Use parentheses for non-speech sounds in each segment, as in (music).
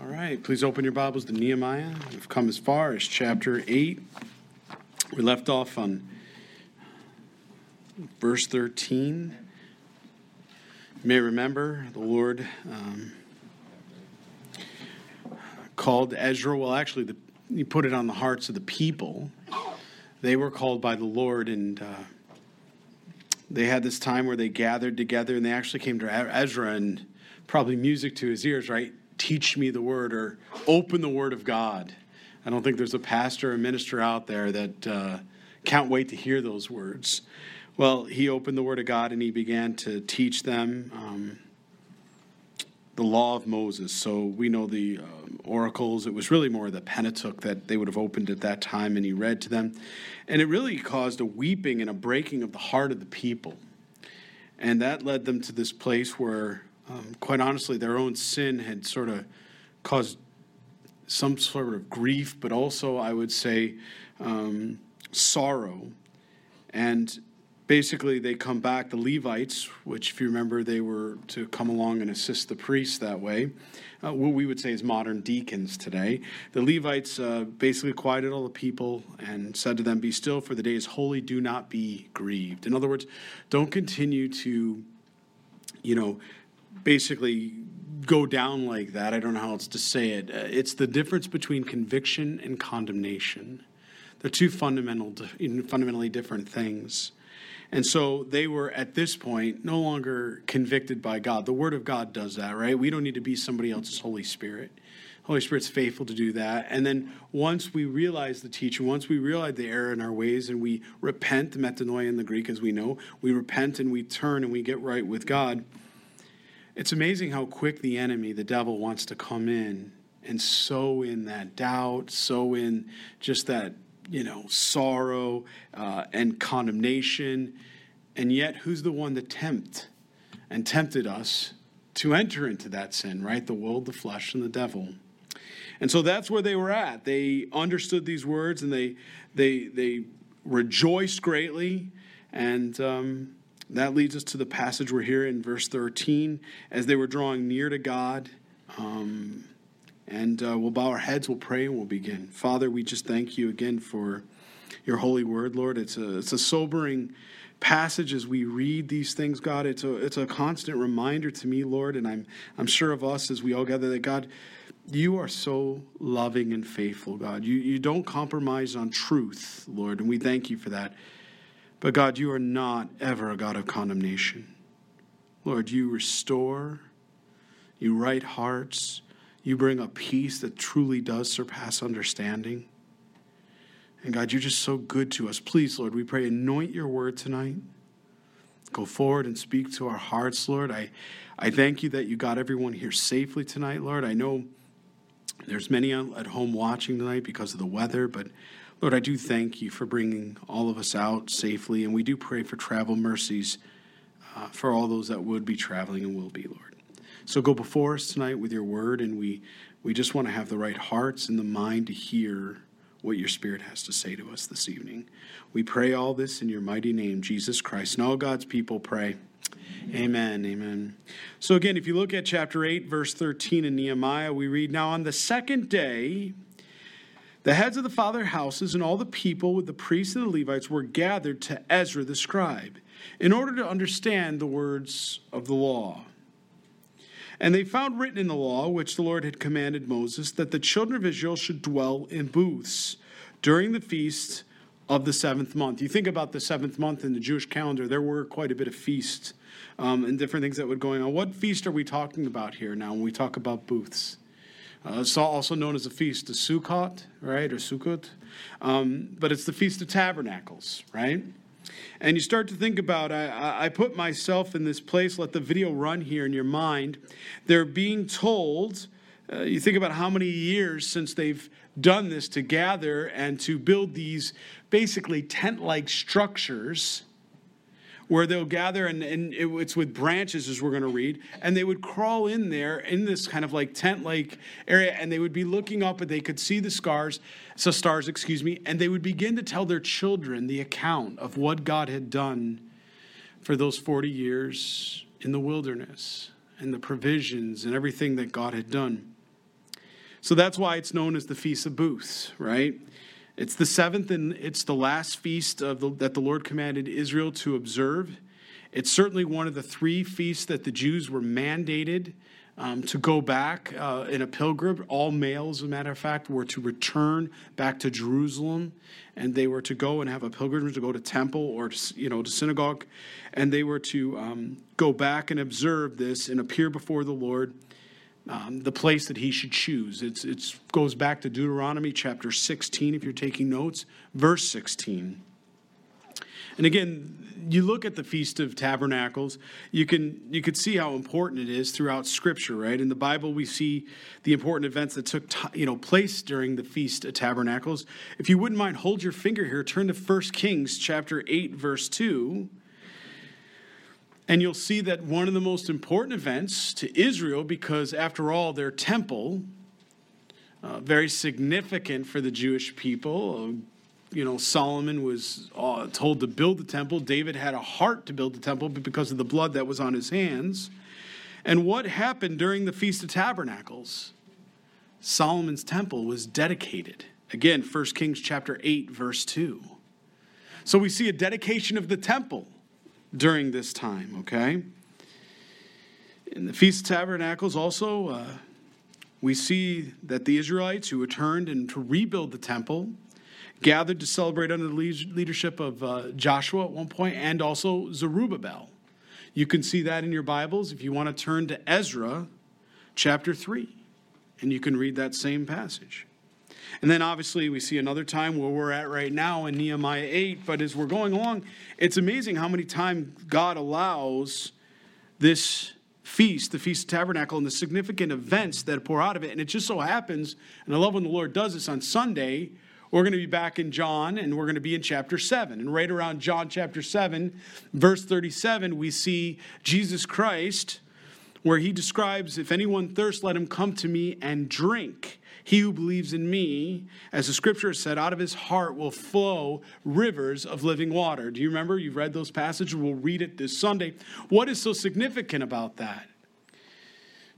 All right, please open your Bibles to Nehemiah. We've come as far as chapter 8. We left off on verse 13. You may remember the Lord um, called Ezra, well, actually, the, he put it on the hearts of the people. They were called by the Lord, and uh, they had this time where they gathered together, and they actually came to Ezra and probably music to his ears, right? Teach me the word or open the word of God. I don't think there's a pastor or minister out there that uh, can't wait to hear those words. Well, he opened the word of God and he began to teach them um, the law of Moses. So we know the um, oracles. It was really more the Pentateuch that they would have opened at that time, and he read to them. And it really caused a weeping and a breaking of the heart of the people. And that led them to this place where um, quite honestly, their own sin had sort of caused some sort of grief, but also, I would say, um, sorrow. And basically, they come back, the Levites, which, if you remember, they were to come along and assist the priests that way, uh, what we would say is modern deacons today. The Levites uh, basically quieted all the people and said to them, Be still, for the day is holy, do not be grieved. In other words, don't continue to, you know, basically go down like that. I don't know how else to say it. Uh, it's the difference between conviction and condemnation. They're two fundamental, fundamentally different things. And so they were at this point no longer convicted by God. The Word of God does that, right? We don't need to be somebody else's Holy Spirit. Holy Spirit's faithful to do that. And then once we realize the teaching, once we realize the error in our ways and we repent, metanoia in the Greek, as we know, we repent and we turn and we get right with God it's amazing how quick the enemy, the devil, wants to come in and sow in that doubt, sow in just that, you know, sorrow uh, and condemnation. And yet, who's the one that tempt and tempted us to enter into that sin, right? The world, the flesh, and the devil. And so that's where they were at. They understood these words and they they they rejoiced greatly. And um, that leads us to the passage we're here in verse 13. As they were drawing near to God, um, and uh, we'll bow our heads, we'll pray, and we'll begin. Father, we just thank you again for your holy word, Lord. It's a, it's a sobering passage as we read these things, God. It's a, it's a constant reminder to me, Lord, and I'm, I'm sure of us as we all gather that, God, you are so loving and faithful, God. You, you don't compromise on truth, Lord, and we thank you for that. But God, you are not ever a God of condemnation. Lord, you restore, you right hearts, you bring a peace that truly does surpass understanding. And God, you're just so good to us. Please, Lord, we pray, anoint your word tonight. Go forward and speak to our hearts, Lord. I, I thank you that you got everyone here safely tonight, Lord. I know there's many at home watching tonight because of the weather, but Lord, I do thank you for bringing all of us out safely, and we do pray for travel mercies uh, for all those that would be traveling and will be, Lord. So go before us tonight with your word, and we, we just want to have the right hearts and the mind to hear what your Spirit has to say to us this evening. We pray all this in your mighty name, Jesus Christ. And all God's people pray. Amen. Amen. So, again, if you look at chapter 8, verse 13 in Nehemiah, we read Now on the second day, the heads of the father houses and all the people with the priests and the Levites were gathered to Ezra the scribe in order to understand the words of the law. And they found written in the law, which the Lord had commanded Moses, that the children of Israel should dwell in booths during the feast of the seventh month. You think about the seventh month in the Jewish calendar, there were quite a bit of feasts um, and different things that were going on. What feast are we talking about here now when we talk about booths? Uh, it's also known as the Feast of Sukkot, right, or Sukkot. Um, but it's the Feast of Tabernacles, right? And you start to think about, I, I put myself in this place, let the video run here in your mind. They're being told, uh, you think about how many years since they've done this to gather and to build these basically tent like structures where they'll gather and, and it, it's with branches, as we're going to read, and they would crawl in there in this kind of like tent like area, and they would be looking up and they could see the scars, so stars, excuse me, and they would begin to tell their children the account of what God had done for those 40 years in the wilderness and the provisions and everything that God had done. So that's why it's known as the Feast of Booths, right? It's the seventh and it's the last feast the, that the Lord commanded Israel to observe. It's certainly one of the three feasts that the Jews were mandated um, to go back uh, in a pilgrim. All males, as a matter of fact, were to return back to Jerusalem, and they were to go and have a pilgrimage to go to temple or you know to synagogue, and they were to um, go back and observe this and appear before the Lord um, the place that he should choose. It's, it goes back to Deuteronomy chapter 16, if you're taking notes, verse 16. And again, you look at the Feast of Tabernacles, you can you could see how important it is throughout Scripture, right? In the Bible, we see the important events that took you know place during the Feast of Tabernacles. If you wouldn't mind, hold your finger here. Turn to 1 Kings chapter eight, verse two. And you'll see that one of the most important events to Israel, because after all, their temple, uh, very significant for the Jewish people. Uh, you know, Solomon was uh, told to build the temple. David had a heart to build the temple, but because of the blood that was on his hands. And what happened during the Feast of Tabernacles? Solomon's temple was dedicated. Again, 1 Kings chapter 8, verse 2. So we see a dedication of the temple during this time, okay? In the Feast of Tabernacles, also, uh, we see that the Israelites who returned and to rebuild the temple gathered to celebrate under the leadership of uh, Joshua at one point and also Zerubbabel. You can see that in your Bibles if you want to turn to Ezra chapter 3, and you can read that same passage. And then obviously we see another time where we're at right now in Nehemiah 8. But as we're going along, it's amazing how many times God allows this feast, the Feast of Tabernacle, and the significant events that pour out of it. And it just so happens, and I love when the Lord does this on Sunday, we're going to be back in John and we're going to be in chapter 7. And right around John chapter 7, verse 37, we see Jesus Christ, where he describes, If anyone thirsts, let him come to me and drink. He who believes in me, as the scripture has said, out of his heart will flow rivers of living water. Do you remember? You've read those passages. We'll read it this Sunday. What is so significant about that?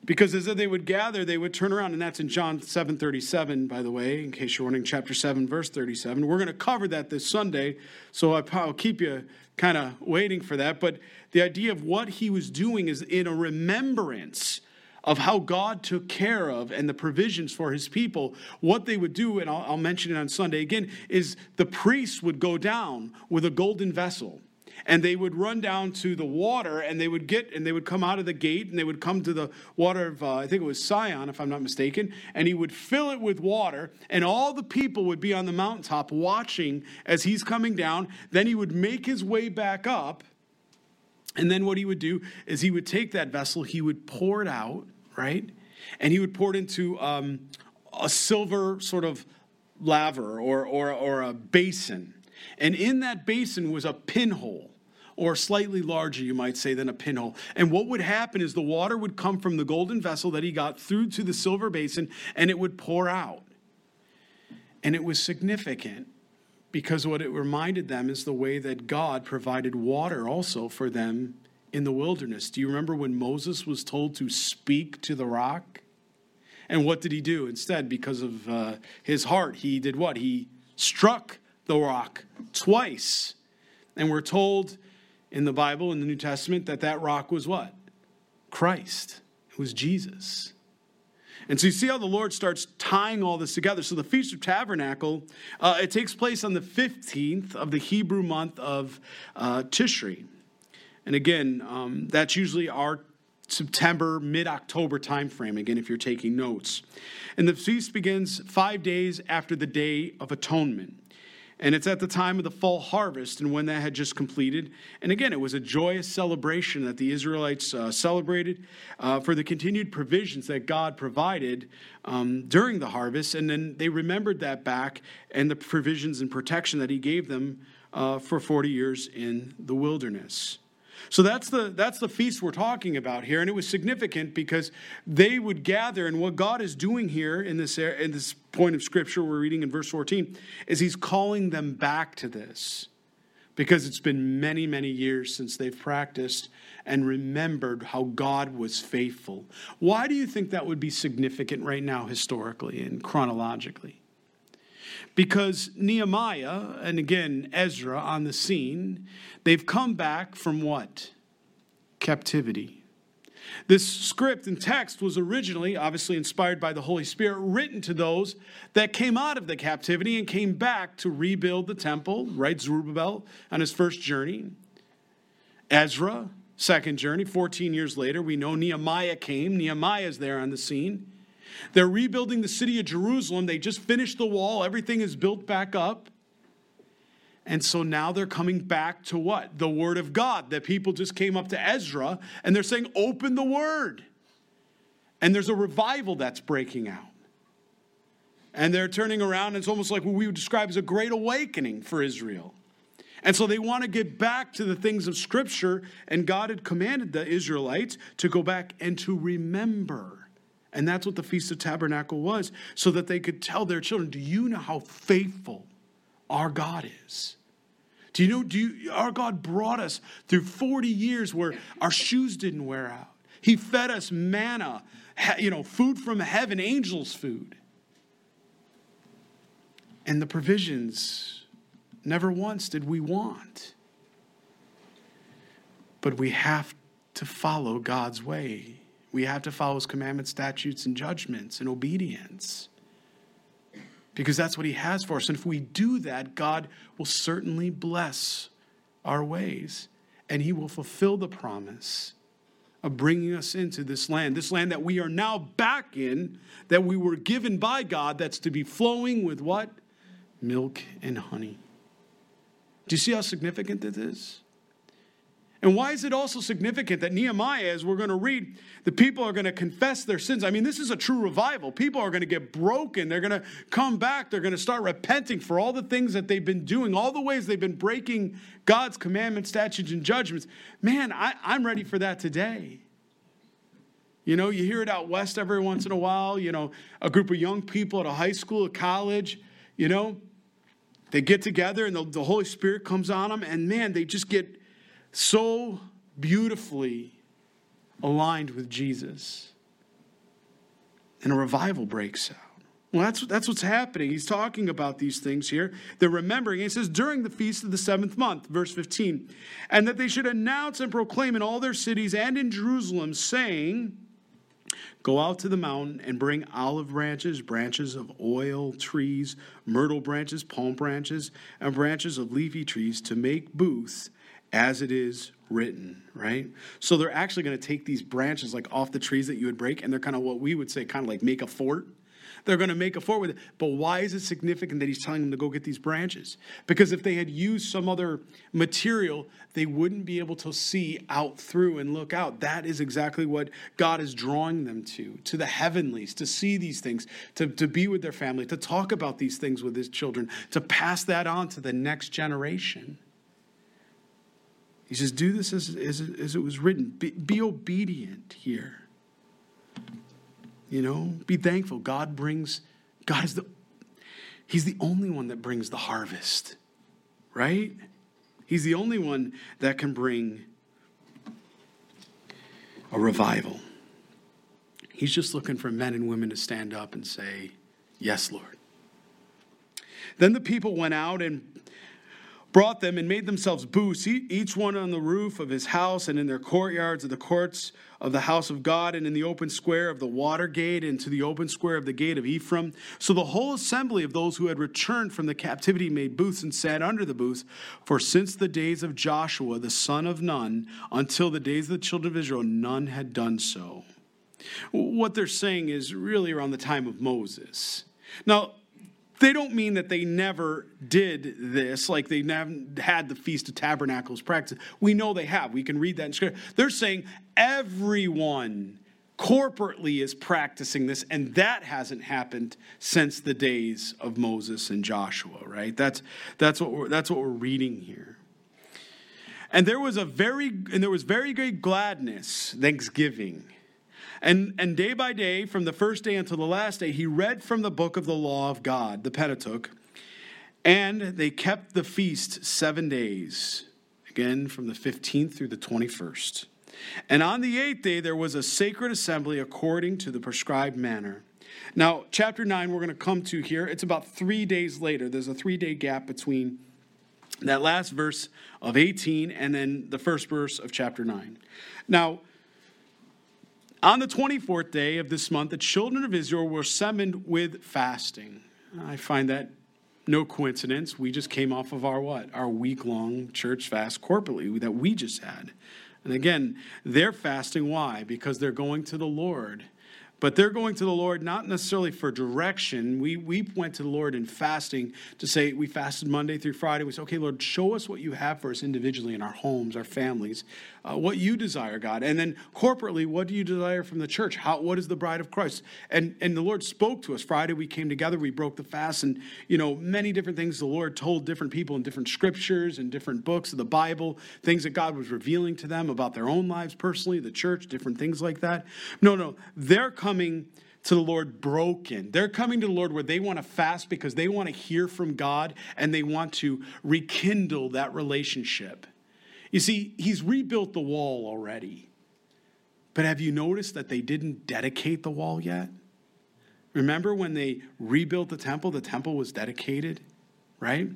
Because as they would gather, they would turn around, and that's in John 7 37, by the way, in case you're wondering, chapter 7, verse 37. We're going to cover that this Sunday, so I'll keep you kind of waiting for that. But the idea of what he was doing is in a remembrance of how God took care of and the provisions for his people, what they would do, and I'll, I'll, mention it on Sunday again, is the priests would go down with a golden vessel. And they would run down to the water and they would get, and they would come out of the gate and they would come to the water of, uh, I think it was Sion, if I'm not mistaken, and he would fill it with water, and all the people would be on the mountaintop watching as he's coming down. Then he would make his way back up. And then what he would do is he would take that vessel, he would pour it out, right? And he would pour it into um, a silver sort of laver or, or, or a basin. And in that basin was a pinhole, or slightly larger, you might say, than a pinhole. And what would happen is the water would come from the golden vessel that he got through to the silver basin, and it would pour out. And it was significant because what it reminded them is the way that God provided water also for them in the wilderness. Do you remember when Moses was told to speak to the rock? And what did he do instead? Because of uh, his heart, he did what? He struck the rock twice. And we're told in the Bible, in the New Testament, that that rock was what? Christ. It was Jesus. And so you see how the Lord starts tying all this together. So the Feast of Tabernacle, uh, it takes place on the 15th of the Hebrew month of uh, Tishri. And again, um, that's usually our September, mid October timeframe, again, if you're taking notes. And the feast begins five days after the Day of Atonement. And it's at the time of the fall harvest and when that had just completed. And again, it was a joyous celebration that the Israelites uh, celebrated uh, for the continued provisions that God provided um, during the harvest. And then they remembered that back and the provisions and protection that He gave them uh, for 40 years in the wilderness. So that's the that's the feast we're talking about here, and it was significant because they would gather, and what God is doing here in this er, in this point of scripture we're reading in verse 14 is He's calling them back to this. because it's been many, many years since they've practiced and remembered how God was faithful. Why do you think that would be significant right now, historically and chronologically? Because Nehemiah and again Ezra on the scene, they've come back from what? Captivity. This script and text was originally, obviously inspired by the Holy Spirit, written to those that came out of the captivity and came back to rebuild the temple, right? Zerubbabel on his first journey. Ezra, second journey, 14 years later. We know Nehemiah came. Nehemiah is there on the scene. They're rebuilding the city of Jerusalem. They just finished the wall, everything is built back up. And so now they're coming back to what? The Word of God. That people just came up to Ezra and they're saying, Open the Word. And there's a revival that's breaking out. And they're turning around, and it's almost like what we would describe as a great awakening for Israel. And so they want to get back to the things of Scripture, and God had commanded the Israelites to go back and to remember. And that's what the Feast of Tabernacle was, so that they could tell their children, Do you know how faithful our God is. Do you know, do you, our God brought us through 40 years where our shoes didn't wear out. He fed us manna, you know, food from heaven, angels' food. And the provisions, never once did we want. But we have to follow God's way. We have to follow his commandments, statutes, and judgments and obedience because that's what He has for us. And if we do that, God will certainly bless our ways and He will fulfill the promise of bringing us into this land, this land that we are now back in, that we were given by God, that's to be flowing with what? Milk and honey. Do you see how significant this is? And why is it also significant that Nehemiah, as we're going to read, the people are going to confess their sins? I mean, this is a true revival. People are going to get broken. They're going to come back. They're going to start repenting for all the things that they've been doing, all the ways they've been breaking God's commandments, statutes, and judgments. Man, I, I'm ready for that today. You know, you hear it out west every once in a while, you know, a group of young people at a high school, a college, you know, they get together and the, the Holy Spirit comes on them, and man, they just get so beautifully aligned with Jesus. And a revival breaks out. Well, that's, that's what's happening. He's talking about these things here. They're remembering. He says, during the feast of the seventh month, verse 15, and that they should announce and proclaim in all their cities and in Jerusalem, saying, Go out to the mountain and bring olive branches, branches of oil trees, myrtle branches, palm branches, and branches of leafy trees to make booths as it is written, right? So they're actually going to take these branches like off the trees that you would break, and they're kind of what we would say, kind of like make a fort. They're going to make a fort with it. But why is it significant that he's telling them to go get these branches? Because if they had used some other material, they wouldn't be able to see out through and look out. That is exactly what God is drawing them to, to the heavenlies, to see these things, to, to be with their family, to talk about these things with his children, to pass that on to the next generation. He says, Do this as, as, as it was written. Be, be obedient here. You know, be thankful. God brings, God is the, He's the only one that brings the harvest, right? He's the only one that can bring a revival. He's just looking for men and women to stand up and say, Yes, Lord. Then the people went out and brought them and made themselves booths, each one on the roof of his house and in their courtyards of the courts of the house of God and in the open square of the water gate and to the open square of the gate of Ephraim. So the whole assembly of those who had returned from the captivity made booths and sat under the booths. For since the days of Joshua, the son of Nun, until the days of the children of Israel, none had done so. What they're saying is really around the time of Moses. Now, they don't mean that they never did this, like they never had the Feast of Tabernacles practice. We know they have. We can read that in Scripture. They're saying everyone corporately is practicing this, and that hasn't happened since the days of Moses and Joshua, right? That's, that's, what, we're, that's what we're reading here. And there was a very and there was very great gladness, thanksgiving and, and day by day, from the first day until the last day, he read from the book of the law of God, the Pentateuch. And they kept the feast seven days, again from the 15th through the 21st. And on the eighth day, there was a sacred assembly according to the prescribed manner. Now, chapter 9, we're going to come to here. It's about three days later. There's a three day gap between that last verse of 18 and then the first verse of chapter 9. Now, on the 24th day of this month, the children of Israel were summoned with fasting. I find that no coincidence. We just came off of our what? Our week long church fast corporately that we just had. And again, they're fasting. Why? Because they're going to the Lord but they're going to the Lord not necessarily for direction. We, we went to the Lord in fasting to say, we fasted Monday through Friday. We said, okay, Lord, show us what you have for us individually in our homes, our families, uh, what you desire, God. And then corporately, what do you desire from the church? How, what is the bride of Christ? And, and the Lord spoke to us. Friday, we came together, we broke the fast, and, you know, many different things the Lord told different people in different scriptures and different books of the Bible, things that God was revealing to them about their own lives personally, the church, different things like that. No, no, they're coming coming to the Lord broken. They're coming to the Lord where they want to fast because they want to hear from God and they want to rekindle that relationship. You see, He's rebuilt the wall already. But have you noticed that they didn't dedicate the wall yet? Remember when they rebuilt the temple, the temple was dedicated, right?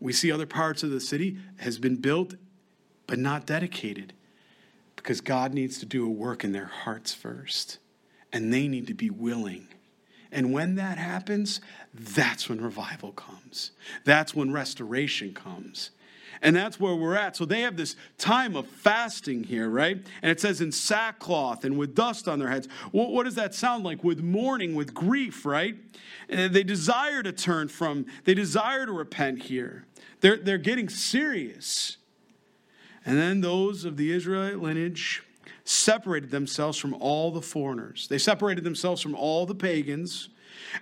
We see other parts of the city has been built but not dedicated because God needs to do a work in their hearts first and they need to be willing. And when that happens, that's when revival comes. That's when restoration comes. And that's where we're at. So they have this time of fasting here, right? And it says in sackcloth and with dust on their heads. What, what does that sound like? With mourning, with grief, right? And they desire to turn from, they desire to repent here. They're, they're getting serious. And then those of the Israelite lineage separated themselves from all the foreigners. They separated themselves from all the pagans,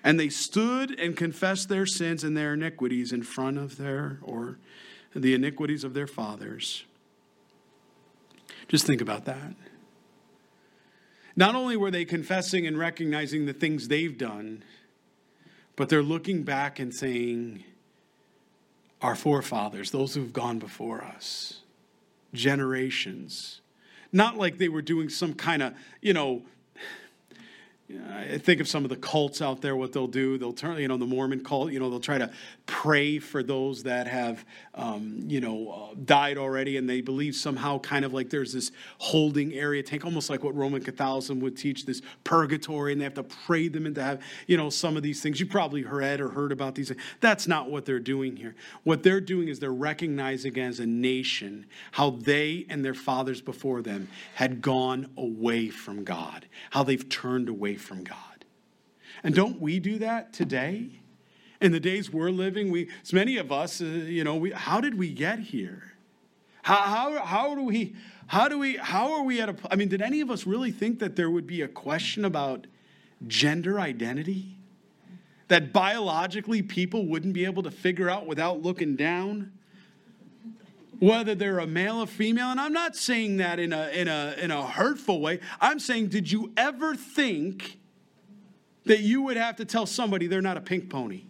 and they stood and confessed their sins and their iniquities in front of their, or the iniquities of their fathers. Just think about that. Not only were they confessing and recognizing the things they've done, but they're looking back and saying, Our forefathers, those who've gone before us, generations, not like they were doing some kind of, you know, I think of some of the cults out there, what they'll do. They'll turn, you know, the Mormon cult, you know, they'll try to pray for those that have, um, you know, uh, died already, and they believe somehow kind of like there's this holding area tank, almost like what Roman Catholicism would teach, this purgatory, and they have to pray them into have, you know, some of these things. You probably read or heard about these. That's not what they're doing here. What they're doing is they're recognizing as a nation how they and their fathers before them had gone away from God, how they've turned away from God. And don't we do that today? In the days we're living, we, as many of us, uh, you know, we, how did we get here? How, how, how do we, how do we, how are we at a, I mean, did any of us really think that there would be a question about gender identity? That biologically people wouldn't be able to figure out without looking down? Whether they're a male or female and i'm not saying that in a, in a, in a hurtful way i'm saying did you ever think that you would have to tell somebody they're not a pink pony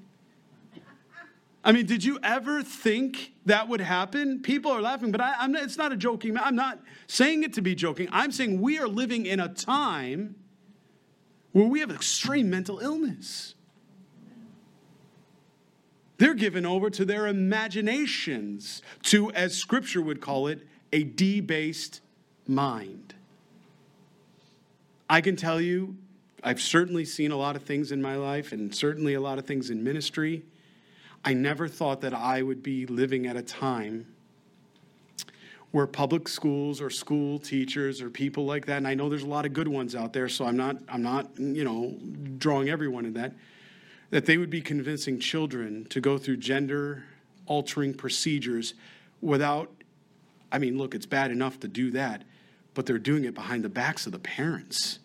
I mean, did you ever think that would happen? People are laughing, but I, am not. it's not a joking. I'm not saying it to be joking. I'm saying we are living in a time where we have extreme mental illness. They're given over to their imaginations, to, as scripture would call it, a debased mind. I can tell you, I've certainly seen a lot of things in my life and certainly a lot of things in ministry I never thought that I would be living at a time where public schools or school teachers or people like that, and I know there's a lot of good ones out there, so I'm not, I'm not, you know, drawing everyone in that, that they would be convincing children to go through gender altering procedures without, I mean, look, it's bad enough to do that, but they're doing it behind the backs of the parents.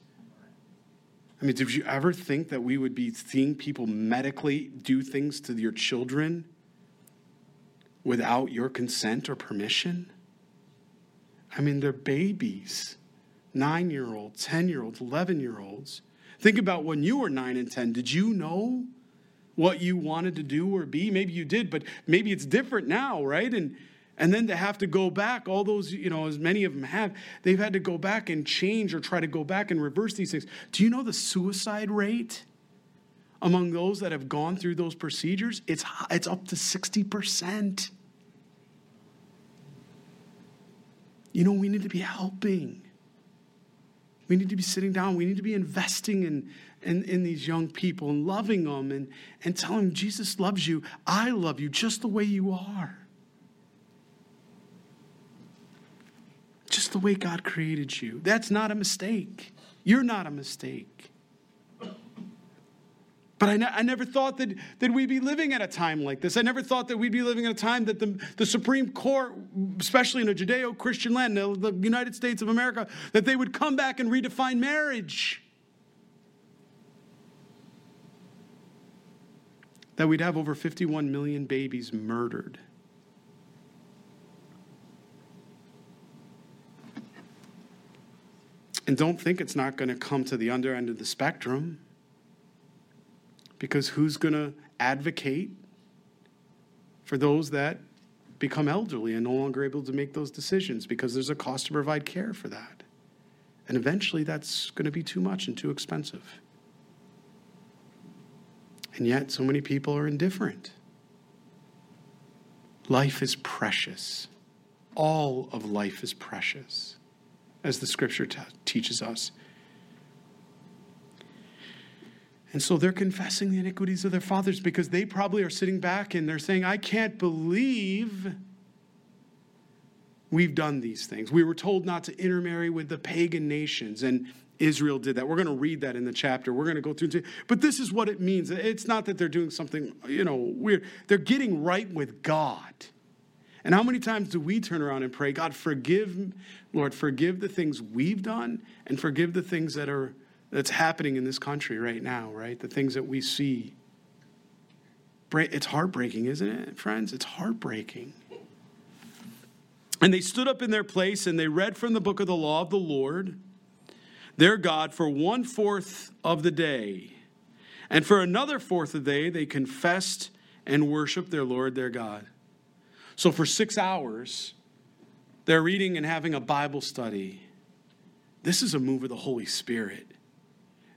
I mean, did you ever think that we would be seeing people medically do things to your children without your consent or permission? I mean, they're babies nine year olds, 10 year olds, 11 year olds. Think about when you were nine and 10. Did you know what you wanted to do or be. Maybe you did, but maybe it's different now, right? And and then to have to go back, all those, you know, as many of them have, they've had to go back and change or try to go back and reverse these things. Do you know the suicide rate among those that have gone through those procedures? It's, it's up to 60%. You know, we need to be helping. We need to be sitting down. We need to be investing in, in, in these young people and loving them and, and telling them Jesus loves you. I love you just the way you are. Just the way God created you. That's not a mistake. You're not a mistake. But I, ne- I, never thought that, that we'd be living at a time like this. I never thought that we'd be living at a time that the, the Supreme Court, especially in a Judeo Christian land, the, the United States of America, that they would come back and redefine marriage. That we'd have over 51 million babies murdered. And don't think it's not going to come to the under end of the spectrum. Because who's going to advocate for those that become elderly and no longer able to make those decisions because there's a cost to provide care for that. And eventually that's going to be too much and too expensive. And yet, so many people are indifferent. Life is precious. All of life is precious as the scripture t- teaches us. And so they're confessing the iniquities of their fathers because they probably are sitting back and they're saying, I can't believe we've done these things. We were told not to intermarry with the pagan nations, and Israel did that. We're going to read that in the chapter. We're going to go through. But this is what it means. It's not that they're doing something, you know, weird. They're getting right with God. And how many times do we turn around and pray, God, forgive, Lord, forgive the things we've done and forgive the things that are that's happening in this country right now, right? The things that we see. It's heartbreaking, isn't it, friends? It's heartbreaking. And they stood up in their place and they read from the book of the law of the Lord, their God, for one fourth of the day. And for another fourth of the day, they confessed and worshiped their Lord, their God. So for six hours, they're reading and having a Bible study. This is a move of the Holy Spirit.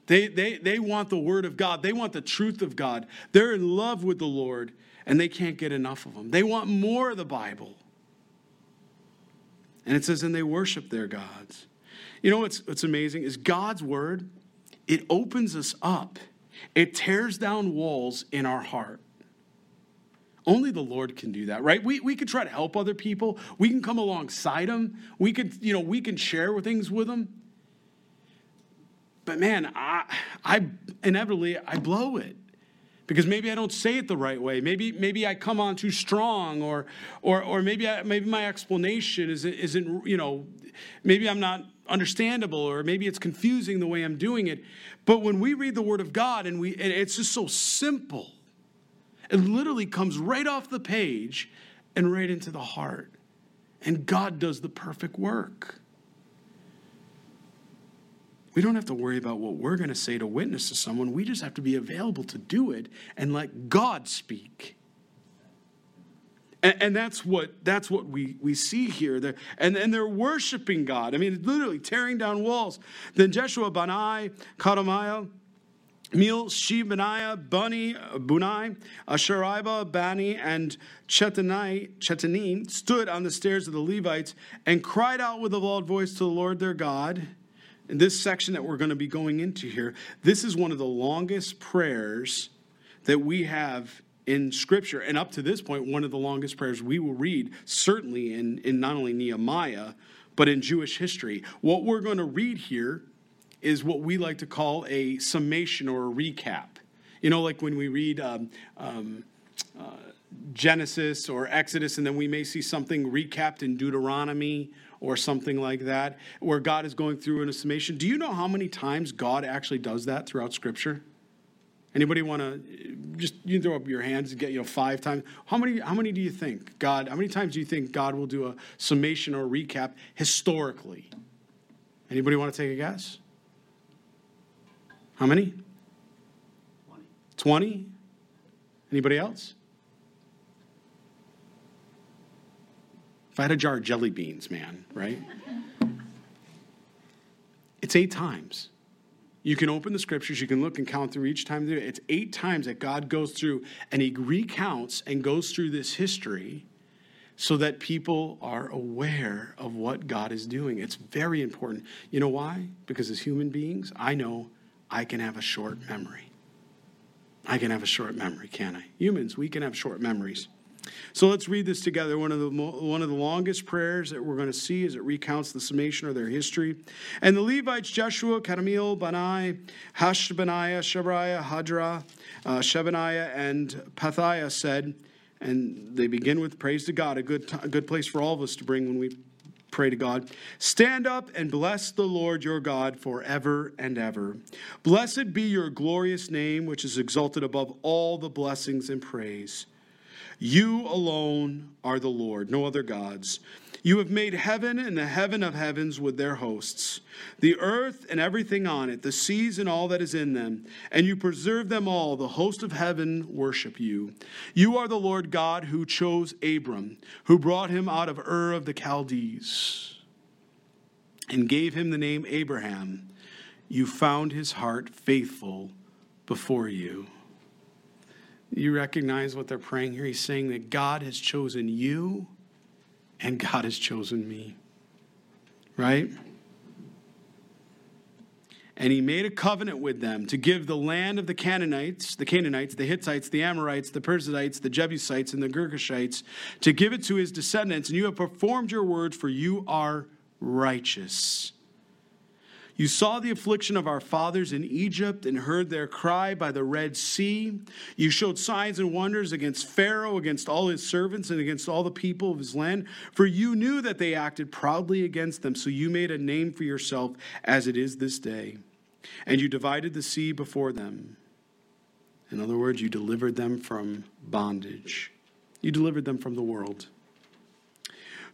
They, they, they want the Word of God, they want the truth of God. They're in love with the Lord, and they can't get enough of Him. They want more of the Bible. And it says, and they worship their gods. You know what's, what's amazing is God's Word, it opens us up, it tears down walls in our heart. Only the Lord can do that, right? We, we could try to help other people. We can come alongside them. We could, you know, we can share things with them. But man, I, I inevitably I blow it because maybe I don't say it the right way. Maybe maybe I come on too strong, or or or maybe I, maybe my explanation isn't isn't you know maybe I'm not understandable, or maybe it's confusing the way I'm doing it. But when we read the Word of God and we and it's just so simple it literally comes right off the page and right into the heart. And God does the perfect work. We don't have to worry about what we're going to say to witness to someone. We just have to be available to do it and let God speak. And, and that's what that's what we, we see here. They're, and, and they're worshiping God. I mean, literally tearing down walls. Then Jeshua, Bani, Kadamiah, Mil, Shebaniah, Bunni, Bunai, Ashariba, Bani, and Chetani, stood on the stairs of the Levites and cried out with a loud voice to the Lord their God. In this section that we're going to be going into here, this is one of the longest prayers that we have in Scripture. And up to this point, one of the longest prayers we will read, certainly in, in not only Nehemiah, but in Jewish history. What we're going to read here is what we like to call a summation or a recap. You know, like when we read um, um, uh, Genesis or Exodus, and then we may see something recapped in Deuteronomy or something like that, where God is going through in a summation. Do you know how many times God actually does that throughout Scripture? Anybody want to just you can throw up your hands and get you know five times? How many? How many do you think God? How many times do you think God will do a summation or a recap historically? Anybody want to take a guess? How many? 20. 20? Anybody else? If I had a jar of jelly beans, man, right? It's eight times. You can open the scriptures, you can look and count through each time. It's eight times that God goes through and he recounts and goes through this history so that people are aware of what God is doing. It's very important. You know why? Because as human beings, I know I can have a short memory. I can have a short memory, can I? Humans, we can have short memories. So let's read this together. One of the one of the longest prayers that we're going to see as it recounts the summation of their history. And the Levites Jeshua, Kadmiel, Bani, Hashabaniah, Shebriah, Hadra, uh, Shebaniah, and Pethiah said, and they begin with praise to God, a good, t- a good place for all of us to bring when we pray to God. Stand up and bless the Lord your God forever and ever. Blessed be your glorious name, which is exalted above all the blessings and praise. You alone are the Lord, no other gods. You have made heaven and the heaven of heavens with their hosts, the earth and everything on it, the seas and all that is in them, and you preserve them all. The host of heaven worship you. You are the Lord God who chose Abram, who brought him out of Ur of the Chaldees, and gave him the name Abraham. You found his heart faithful before you. You recognize what they're praying here? He's saying that God has chosen you and God has chosen me. Right? And he made a covenant with them to give the land of the Canaanites, the Canaanites, the Hittites, the Amorites, the Perizzites, the Jebusites, and the Girgashites, to give it to his descendants. And you have performed your words, for you are righteous. You saw the affliction of our fathers in Egypt and heard their cry by the Red Sea. You showed signs and wonders against Pharaoh, against all his servants, and against all the people of his land. For you knew that they acted proudly against them, so you made a name for yourself as it is this day. And you divided the sea before them. In other words, you delivered them from bondage, you delivered them from the world.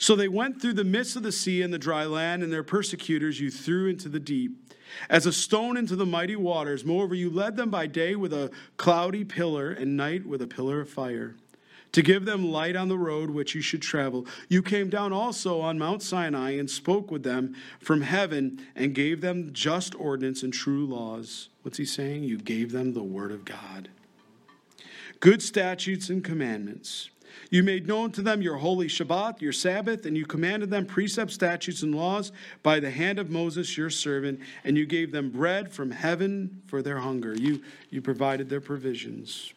So they went through the midst of the sea and the dry land, and their persecutors you threw into the deep. As a stone into the mighty waters. Moreover, you led them by day with a cloudy pillar, and night with a pillar of fire, to give them light on the road which you should travel. You came down also on Mount Sinai and spoke with them from heaven, and gave them just ordinance and true laws. What's he saying? You gave them the word of God. Good statutes and commandments you made known to them your holy Shabbat, your Sabbath, and you commanded them precepts, statutes, and laws by the hand of Moses, your servant, and you gave them bread from heaven for their hunger. You, you provided their provisions.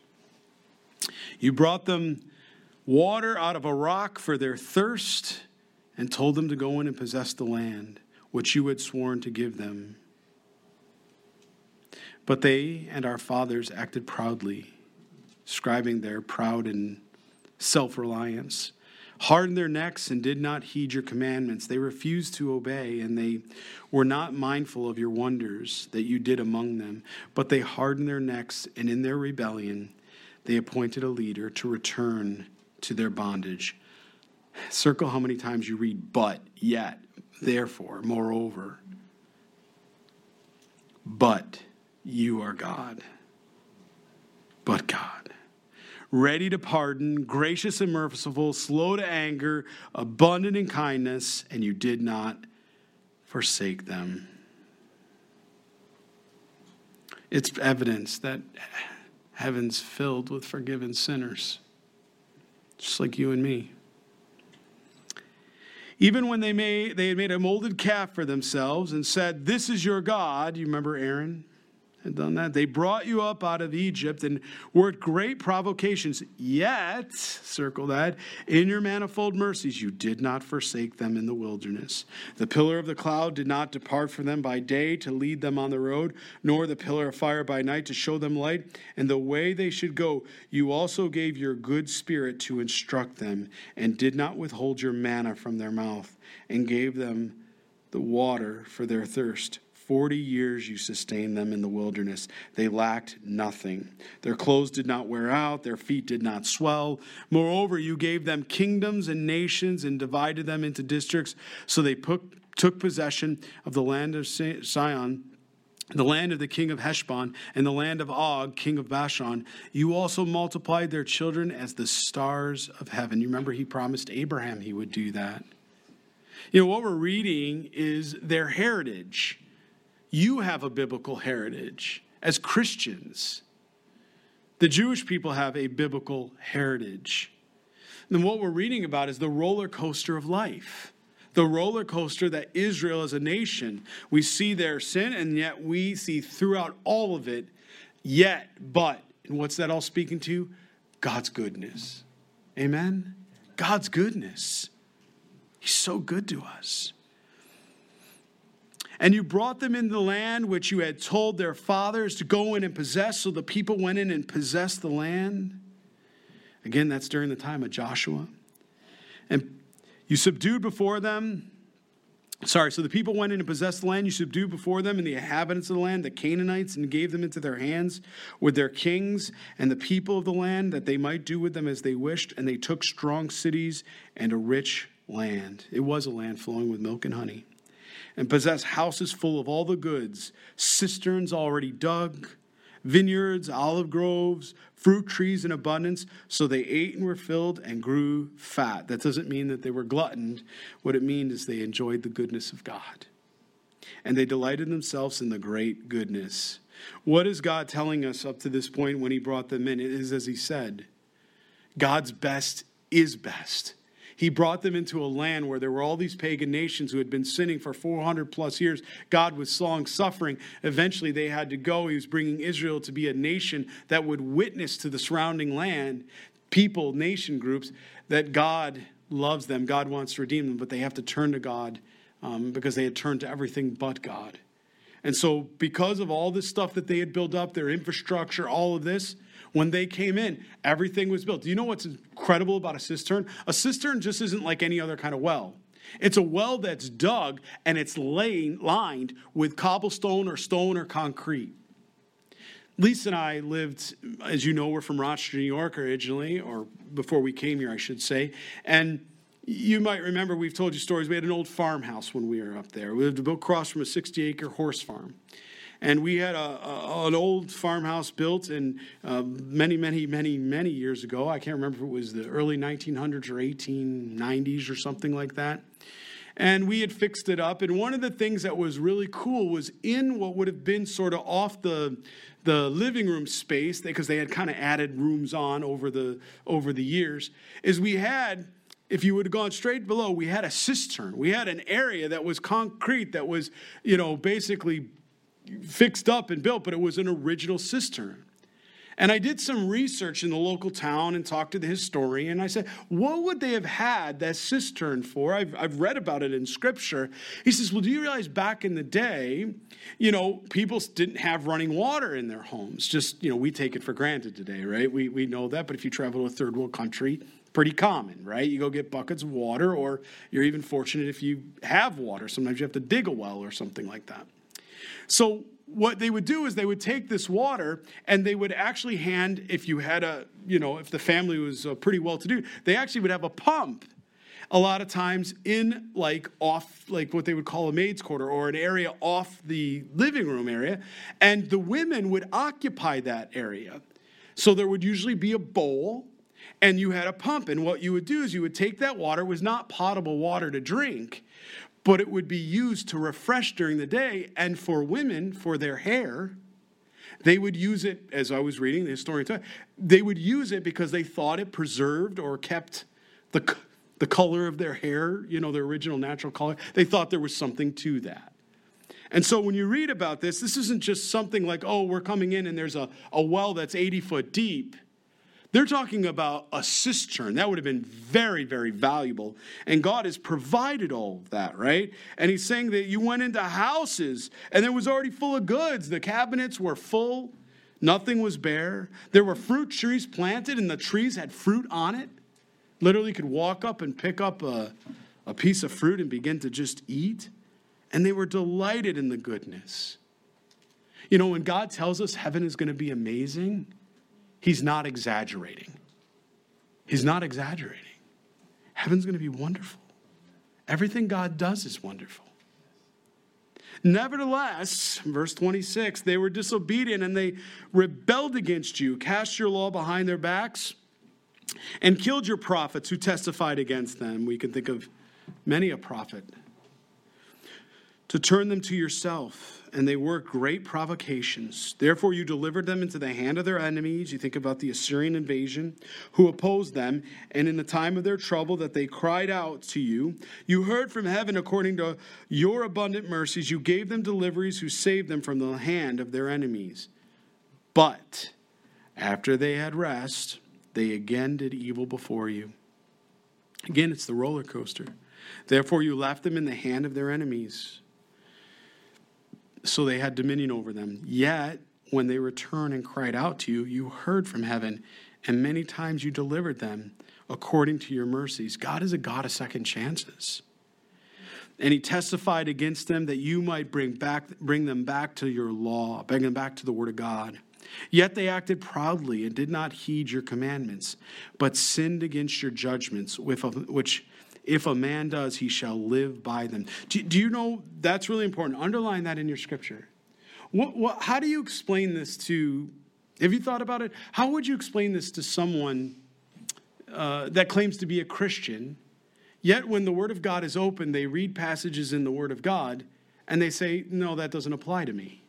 You brought them water out of a rock for their thirst and told them to go in and possess the land which you had sworn to give them. But they and our fathers acted proudly, scribing their proud and self reliance, hardened their necks and did not heed your commandments. They refused to obey, and they were not mindful of your wonders that you did among them. But they hardened their necks, and in their rebellion, they appointed a leader to return to their bondage. Circle how many times you read, but, yet, therefore, moreover. But you are God. But God ready to pardon, gracious and merciful, slow to anger, abundant in kindness, and you did not forsake them. It's evidence that heaven's filled with forgiven sinners, just like you and me. Even when they made, they had made a molded calf for themselves and said, This is your God. You remember Aaron? Had done that. They brought you up out of Egypt and worked great provocations. Yet, circle that, in your manifold mercies, you did not forsake them in the wilderness. The pillar of the cloud did not depart from them by day to lead them on the road, nor the pillar of fire by night to show them light. And the way they should go, you also gave your good spirit to instruct them, and did not withhold your manna from their mouth, and gave them the water for their thirst. Forty years you sustained them in the wilderness. They lacked nothing. Their clothes did not wear out, their feet did not swell. Moreover, you gave them kingdoms and nations and divided them into districts. So they took possession of the land of Sihon. the land of the king of Heshbon, and the land of Og, king of Bashan. You also multiplied their children as the stars of heaven. You remember he promised Abraham he would do that. You know, what we're reading is their heritage. You have a biblical heritage as Christians. The Jewish people have a biblical heritage. And what we're reading about is the roller coaster of life the roller coaster that Israel as a nation, we see their sin, and yet we see throughout all of it, yet, but, and what's that all speaking to? God's goodness. Amen? God's goodness. He's so good to us. And you brought them into the land which you had told their fathers to go in and possess. So the people went in and possessed the land. Again, that's during the time of Joshua. And you subdued before them, sorry, so the people went in and possessed the land. You subdued before them and the inhabitants of the land, the Canaanites, and gave them into their hands with their kings and the people of the land, that they might do with them as they wished. And they took strong cities and a rich land. It was a land flowing with milk and honey. And possessed houses full of all the goods, cisterns already dug vineyards, olive groves, fruit trees in abundance. So they ate and were filled and grew fat. That doesn't mean that they were gluttoned. What it means is they enjoyed the goodness of God. And they delighted themselves in the great goodness. What is God telling us up to this point when He brought them in? It is as He said God's best is best. He brought them into a land where there were all these pagan nations who had been sinning for 400 plus years. God was long suffering. Eventually, they had to go. He was bringing Israel to be a nation that would witness to the surrounding land, people, nation groups, that God loves them. God wants to redeem them, but they have to turn to God um, because they had turned to everything but God. And so, because of all this stuff that they had built up, their infrastructure, all of this, when they came in, everything was built. Do you know what's incredible about a cistern? A cistern just isn't like any other kind of well. It's a well that's dug and it's laying, lined with cobblestone or stone or concrete. Lisa and I lived, as you know, we're from Rochester, New York originally, or before we came here, I should say. And you might remember we've told you stories. We had an old farmhouse when we were up there. We lived across from a 60 acre horse farm. And we had a, a, an old farmhouse built in uh, many, many, many, many years ago. I can't remember if it was the early 1900s or 1890s or something like that. And we had fixed it up. And one of the things that was really cool was in what would have been sort of off the the living room space because they had kind of added rooms on over the over the years is we had if you would have gone straight below we had a cistern we had an area that was concrete that was you know basically fixed up and built, but it was an original cistern. And I did some research in the local town and talked to the historian. And I said, What would they have had that cistern for? I've, I've read about it in scripture. He says, Well, do you realize back in the day, you know, people didn't have running water in their homes? Just, you know, we take it for granted today, right? We, we know that. But if you travel to a third world country, pretty common, right? You go get buckets of water, or you're even fortunate if you have water. Sometimes you have to dig a well or something like that. So what they would do is they would take this water and they would actually hand if you had a you know if the family was uh, pretty well to do they actually would have a pump a lot of times in like off like what they would call a maid's quarter or an area off the living room area and the women would occupy that area. So there would usually be a bowl and you had a pump and what you would do is you would take that water was not potable water to drink but it would be used to refresh during the day. And for women, for their hair, they would use it, as I was reading the historian, they would use it because they thought it preserved or kept the, the color of their hair, you know, their original natural color. They thought there was something to that. And so when you read about this, this isn't just something like, oh, we're coming in and there's a, a well that's 80 foot deep. They're talking about a cistern. That would have been very, very valuable. And God has provided all of that, right? And He's saying that you went into houses and it was already full of goods. The cabinets were full, nothing was bare. There were fruit trees planted, and the trees had fruit on it. Literally, could walk up and pick up a, a piece of fruit and begin to just eat. And they were delighted in the goodness. You know, when God tells us heaven is going to be amazing, He's not exaggerating. He's not exaggerating. Heaven's going to be wonderful. Everything God does is wonderful. Nevertheless, verse 26, they were disobedient and they rebelled against you, cast your law behind their backs, and killed your prophets who testified against them. We can think of many a prophet. To turn them to yourself and they worked great provocations. Therefore, you delivered them into the hand of their enemies. You think about the Assyrian invasion, who opposed them, and in the time of their trouble that they cried out to you, you heard from heaven according to your abundant mercies. You gave them deliveries who saved them from the hand of their enemies. But after they had rest, they again did evil before you. Again, it's the roller coaster. Therefore, you left them in the hand of their enemies so they had dominion over them. Yet, when they returned and cried out to you, you heard from heaven, and many times you delivered them according to your mercies. God is a God of second chances. And he testified against them that you might bring, back, bring them back to your law, bring them back to the word of God. Yet they acted proudly and did not heed your commandments, but sinned against your judgments, with, which if a man does, he shall live by them. Do, do you know that's really important? Underline that in your scripture. What, what, how do you explain this to, have you thought about it? How would you explain this to someone uh, that claims to be a Christian, yet when the Word of God is open, they read passages in the Word of God and they say, no, that doesn't apply to me?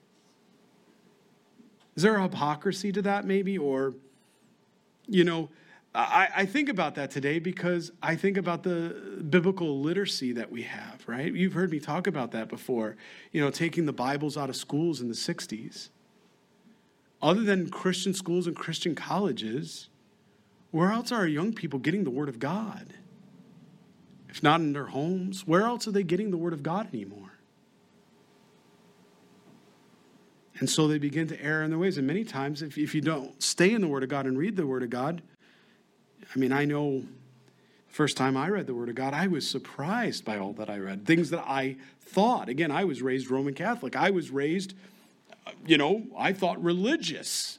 Is there a hypocrisy to that, maybe? Or, you know, I, I, think about that today because I think about the biblical literacy that we have, right? You've heard me talk about that before, you know, taking the Bibles out of schools in the 60s. Other than Christian schools and Christian colleges, where else are our young people getting the Word of God? If not in their homes, where else are they getting the Word of God anymore? And so they begin to err in their ways. And many times, if, if you don't stay in the Word of God and read the Word of God, I mean, I know first time I read the Word of God, I was surprised by all that I read. Things that I thought. Again, I was raised Roman Catholic. I was raised, uh, you know, I thought religious.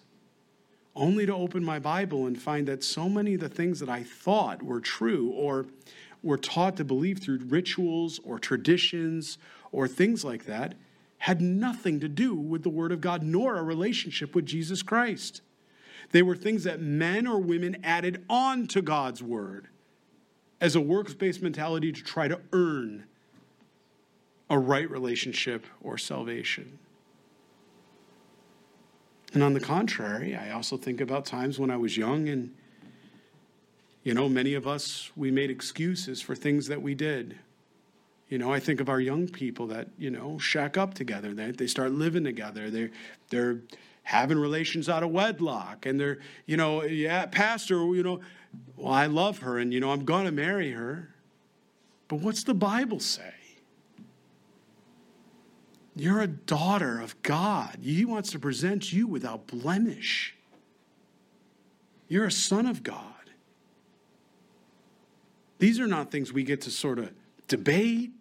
Only to open my Bible and find that so many of the things that I thought were true or were taught to believe through rituals or traditions or things like that had nothing to do with the Word of God nor a relationship with Jesus Christ. They were things that men or women added on to God's word as a works based mentality to try to earn a right relationship or salvation. And on the contrary, I also think about times when I was young and, you know, many of us, we made excuses for things that we did. You know, I think of our young people that, you know, shack up together. They, they start living together. They're, they're having relations out of wedlock and they're you know yeah pastor you know well i love her and you know i'm going to marry her. But what's the bible say? You're a daughter of god. He wants to present you without blemish. You're a son of god. These are not things we get to sort of debate.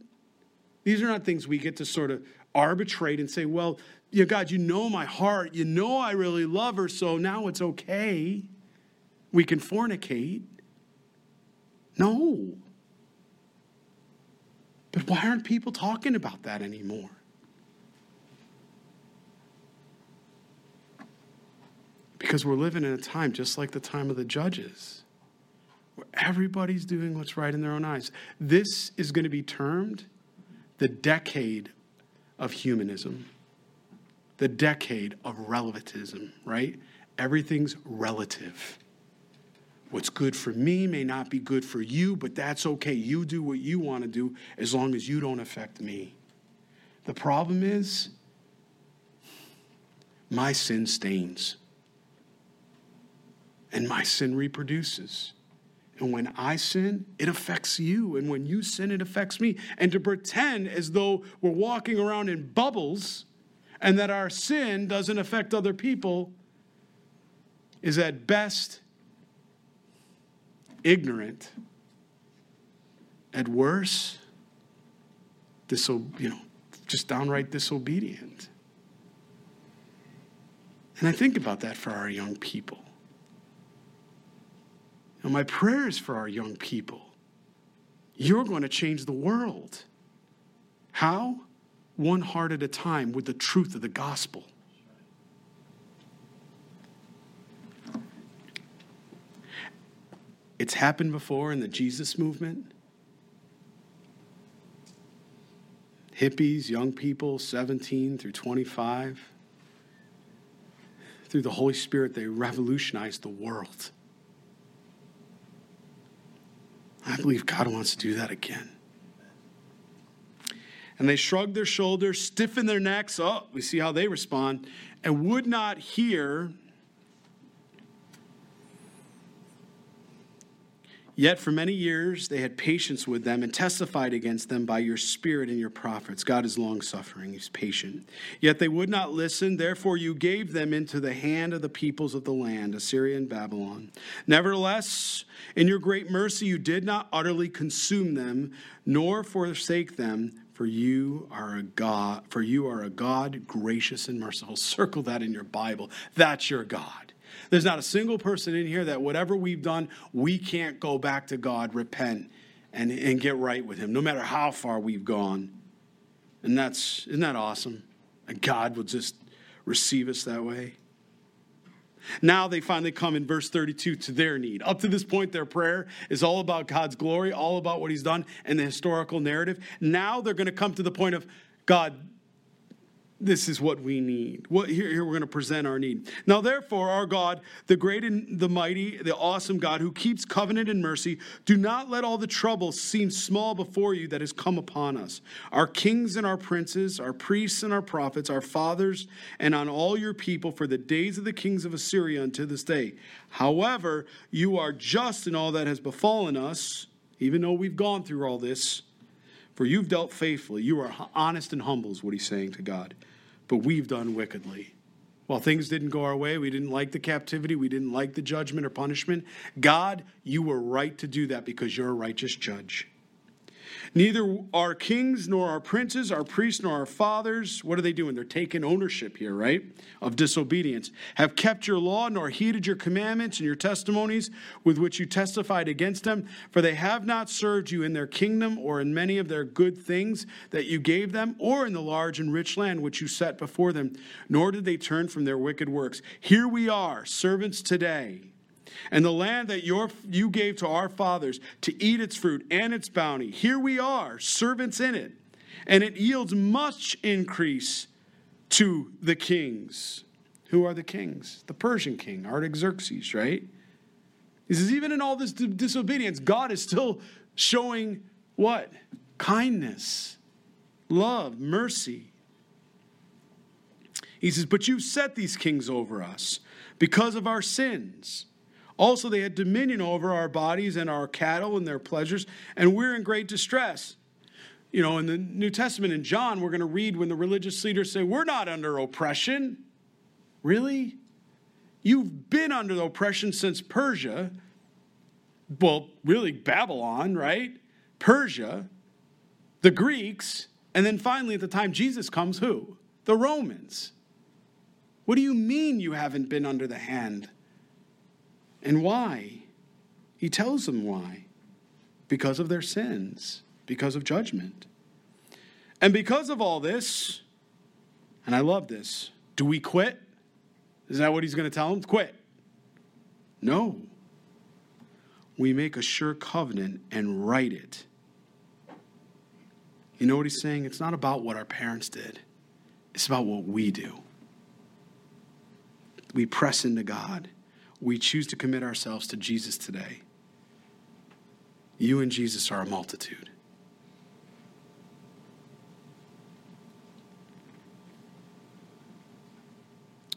These are not things we get to sort of arbitrate and say well you know, God, you know my heart. You know I really love her, so now it's okay. We can fornicate. No. But why aren't people talking about that anymore? Because we're living in a time just like the time of the judges, where everybody's doing what's right in their own eyes. This is going to be termed the decade of humanism the decade of relativism, right? Everything's relative. What's good for me may not be good for you, but that's okay. You do what you want to do as long as you don't affect me. The problem is, my sin stains, and my sin reproduces. And when I sin, it affects you. And when you sin, it affects me. And to pretend as though we're walking around in bubbles and that our sin doesn't affect other people is at best ignorant, at worst, diso- you know, just downright disobedient. And I think about that for our young people. And my prayers for our young people. You're going to change the world. How? One heart at a time with the truth of the gospel. It's happened before in the Jesus movement. Hippies, young people, 17 through 25. Through the Holy Spirit, they revolutionized the world. I believe God wants to do that again. And they shrugged their shoulders, stiffened their necks. Oh, we see how they respond, and would not hear Yet for many years they had patience with them and testified against them by your spirit and your prophets. God is long suffering, He's patient. Yet they would not listen, therefore you gave them into the hand of the peoples of the land, Assyria and Babylon. Nevertheless, in your great mercy you did not utterly consume them, nor forsake them. For you are a God, for you are a God gracious and merciful. (laughs) Circle that in your Bible. That's your God. There's not a single person in here that whatever we've done, we can't go back to God, repent, and, and get right with Him, no matter how far we've gone. And that's, isn't that awesome? And God will just receive us that way. Now they finally come in verse 32 to their need. Up to this point, their prayer is all about God's glory, all about what He's done and the historical narrative. Now they're going to come to the point of God, this is what we need. What, here, here we're going to present our need. Now, therefore, our God, the great and the mighty, the awesome God who keeps covenant and mercy, do not let all the trouble seem small before you that has come upon us. Our kings and our princes, our priests and our prophets, our fathers, and on all your people for the days of the kings of Assyria unto this day. However, you are just in all that has befallen us, even though we've gone through all this. For you've dealt faithfully. You are honest and humble, is what he's saying to God. But we've done wickedly. While things didn't go our way, we didn't like the captivity, we didn't like the judgment or punishment. God, you were right to do that because you're a righteous judge. Neither our kings nor our princes, our priests nor our fathers, what are they doing? They're taking ownership here, right? Of disobedience. Have kept your law nor heeded your commandments and your testimonies with which you testified against them. For they have not served you in their kingdom or in many of their good things that you gave them or in the large and rich land which you set before them. Nor did they turn from their wicked works. Here we are, servants today and the land that your, you gave to our fathers to eat its fruit and its bounty. Here we are, servants in it, and it yields much increase to the kings. Who are the kings? The Persian king, Artaxerxes, right? He says, even in all this disobedience, God is still showing what? Kindness, love, mercy. He says, But you've set these kings over us because of our sins. Also, they had dominion over our bodies and our cattle and their pleasures, and we're in great distress. You know, in the New Testament in John, we're going to read when the religious leaders say, We're not under oppression. Really? You've been under oppression since Persia. Well, really, Babylon, right? Persia, the Greeks, and then finally, at the time Jesus comes, who? The Romans. What do you mean you haven't been under the hand and why? He tells them why. Because of their sins, because of judgment. And because of all this, and I love this, do we quit? Is that what he's going to tell them? Quit. No. We make a sure covenant and write it. You know what he's saying? It's not about what our parents did, it's about what we do. We press into God we choose to commit ourselves to Jesus today, you and Jesus are a multitude.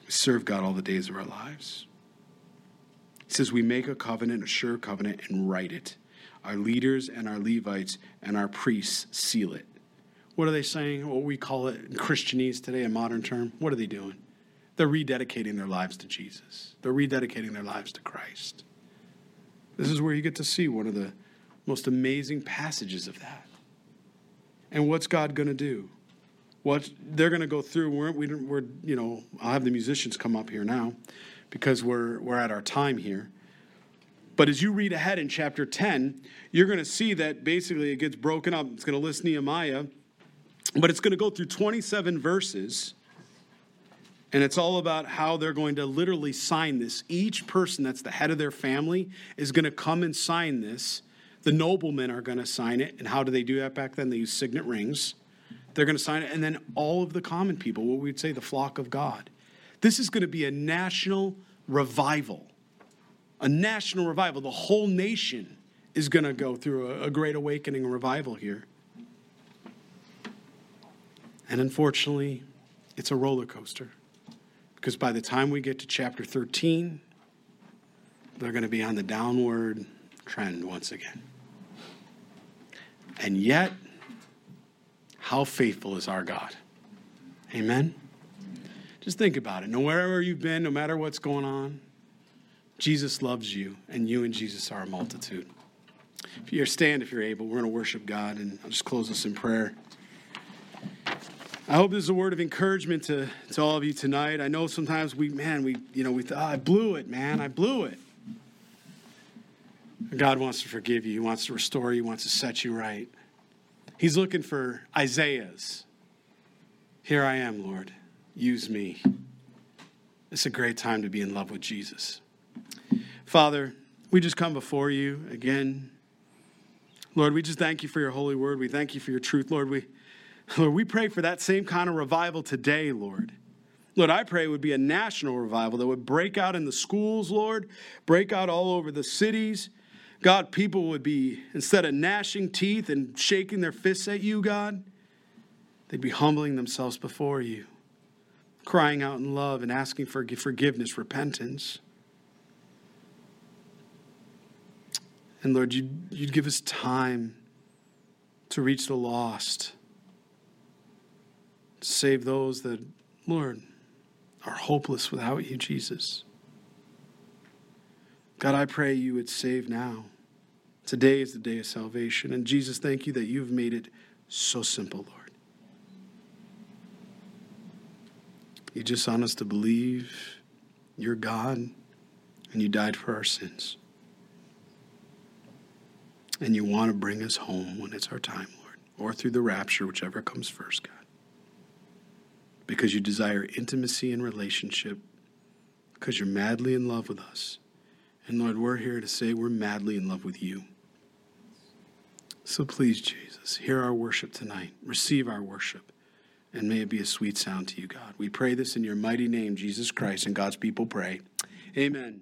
We serve God all the days of our lives. He says, We make a covenant, a sure covenant, and write it. Our leaders and our Levites and our priests seal it. What are they saying? What we call it in Christianese today, a modern term? What are they doing? They're rededicating their lives to Jesus, they're rededicating their lives to Christ. This is where you get to see one of the most amazing passages of that. And what's God going to do? What they're going to go through. We're, we're, you know, I'll have the musicians come up here now because we're, we're at our time here. But as you read ahead in chapter 10, you're going to see that basically it gets broken up. It's going to list Nehemiah But it's going to go through 27 verses. And it's all about how they're going to literally sign this. Each person that's the head of their family is going to come and sign this. The noblemen are going to sign it. And how do they do that back then? They use signet rings. They're going to sign it. And then all of the common people, what we'd say the flock of God. This is going to be a national revival. A national revival. The whole nation is going to go through a, a great awakening and revival here. And unfortunately, it's a roller coaster. Because by the time we get to chapter 13, they're going to be on the downward trend once again. And yet, how faithful is our God? Amen? Just think about it. No wherever you've been, no matter what's going on, Jesus loves you, and you and Jesus are a multitude. If you're stand, if you're able, we're going to worship God, and I'll just close this in prayer. I hope this is a word of encouragement to, to all of you tonight. I know sometimes we, man, we, you know, we thought, oh, ah, I blew it, man, I blew it. God wants to forgive you. He wants to restore you. He wants to set you right. He's looking for Isaiah's. Here I am, Lord. Use me. It's a great time to be in love with Jesus. Father, we just come before you again. Lord, we just thank you for your holy word. We thank you for your truth, Lord. We Lord, we pray for that same kind of revival today, Lord. Lord, I pray it would be a national revival that would break out in the schools, Lord, break out all over the cities. God, people would be, instead of gnashing teeth and shaking their fists at you, God, they'd be humbling themselves before you, crying out in love and asking for forgiveness, repentance. And Lord, you'd, you'd give us time to reach the lost Save those that, Lord, are hopeless without you, Jesus. God, I pray you would save now. Today is the day of salvation. And Jesus, thank you that you've made it so simple, Lord. You just want us to believe you're God and you died for our sins. And you want to bring us home when it's our time, Lord, or through the rapture, whichever comes first, God because you desire intimacy and relationship, because you're madly in love with us. And Lord, we're here to say we're madly in love with you. So please, Jesus, hear our worship tonight. Receive our worship. And may it be a sweet sound to you, God. We pray this in your mighty name, Jesus Christ, and God's people pray. Amen.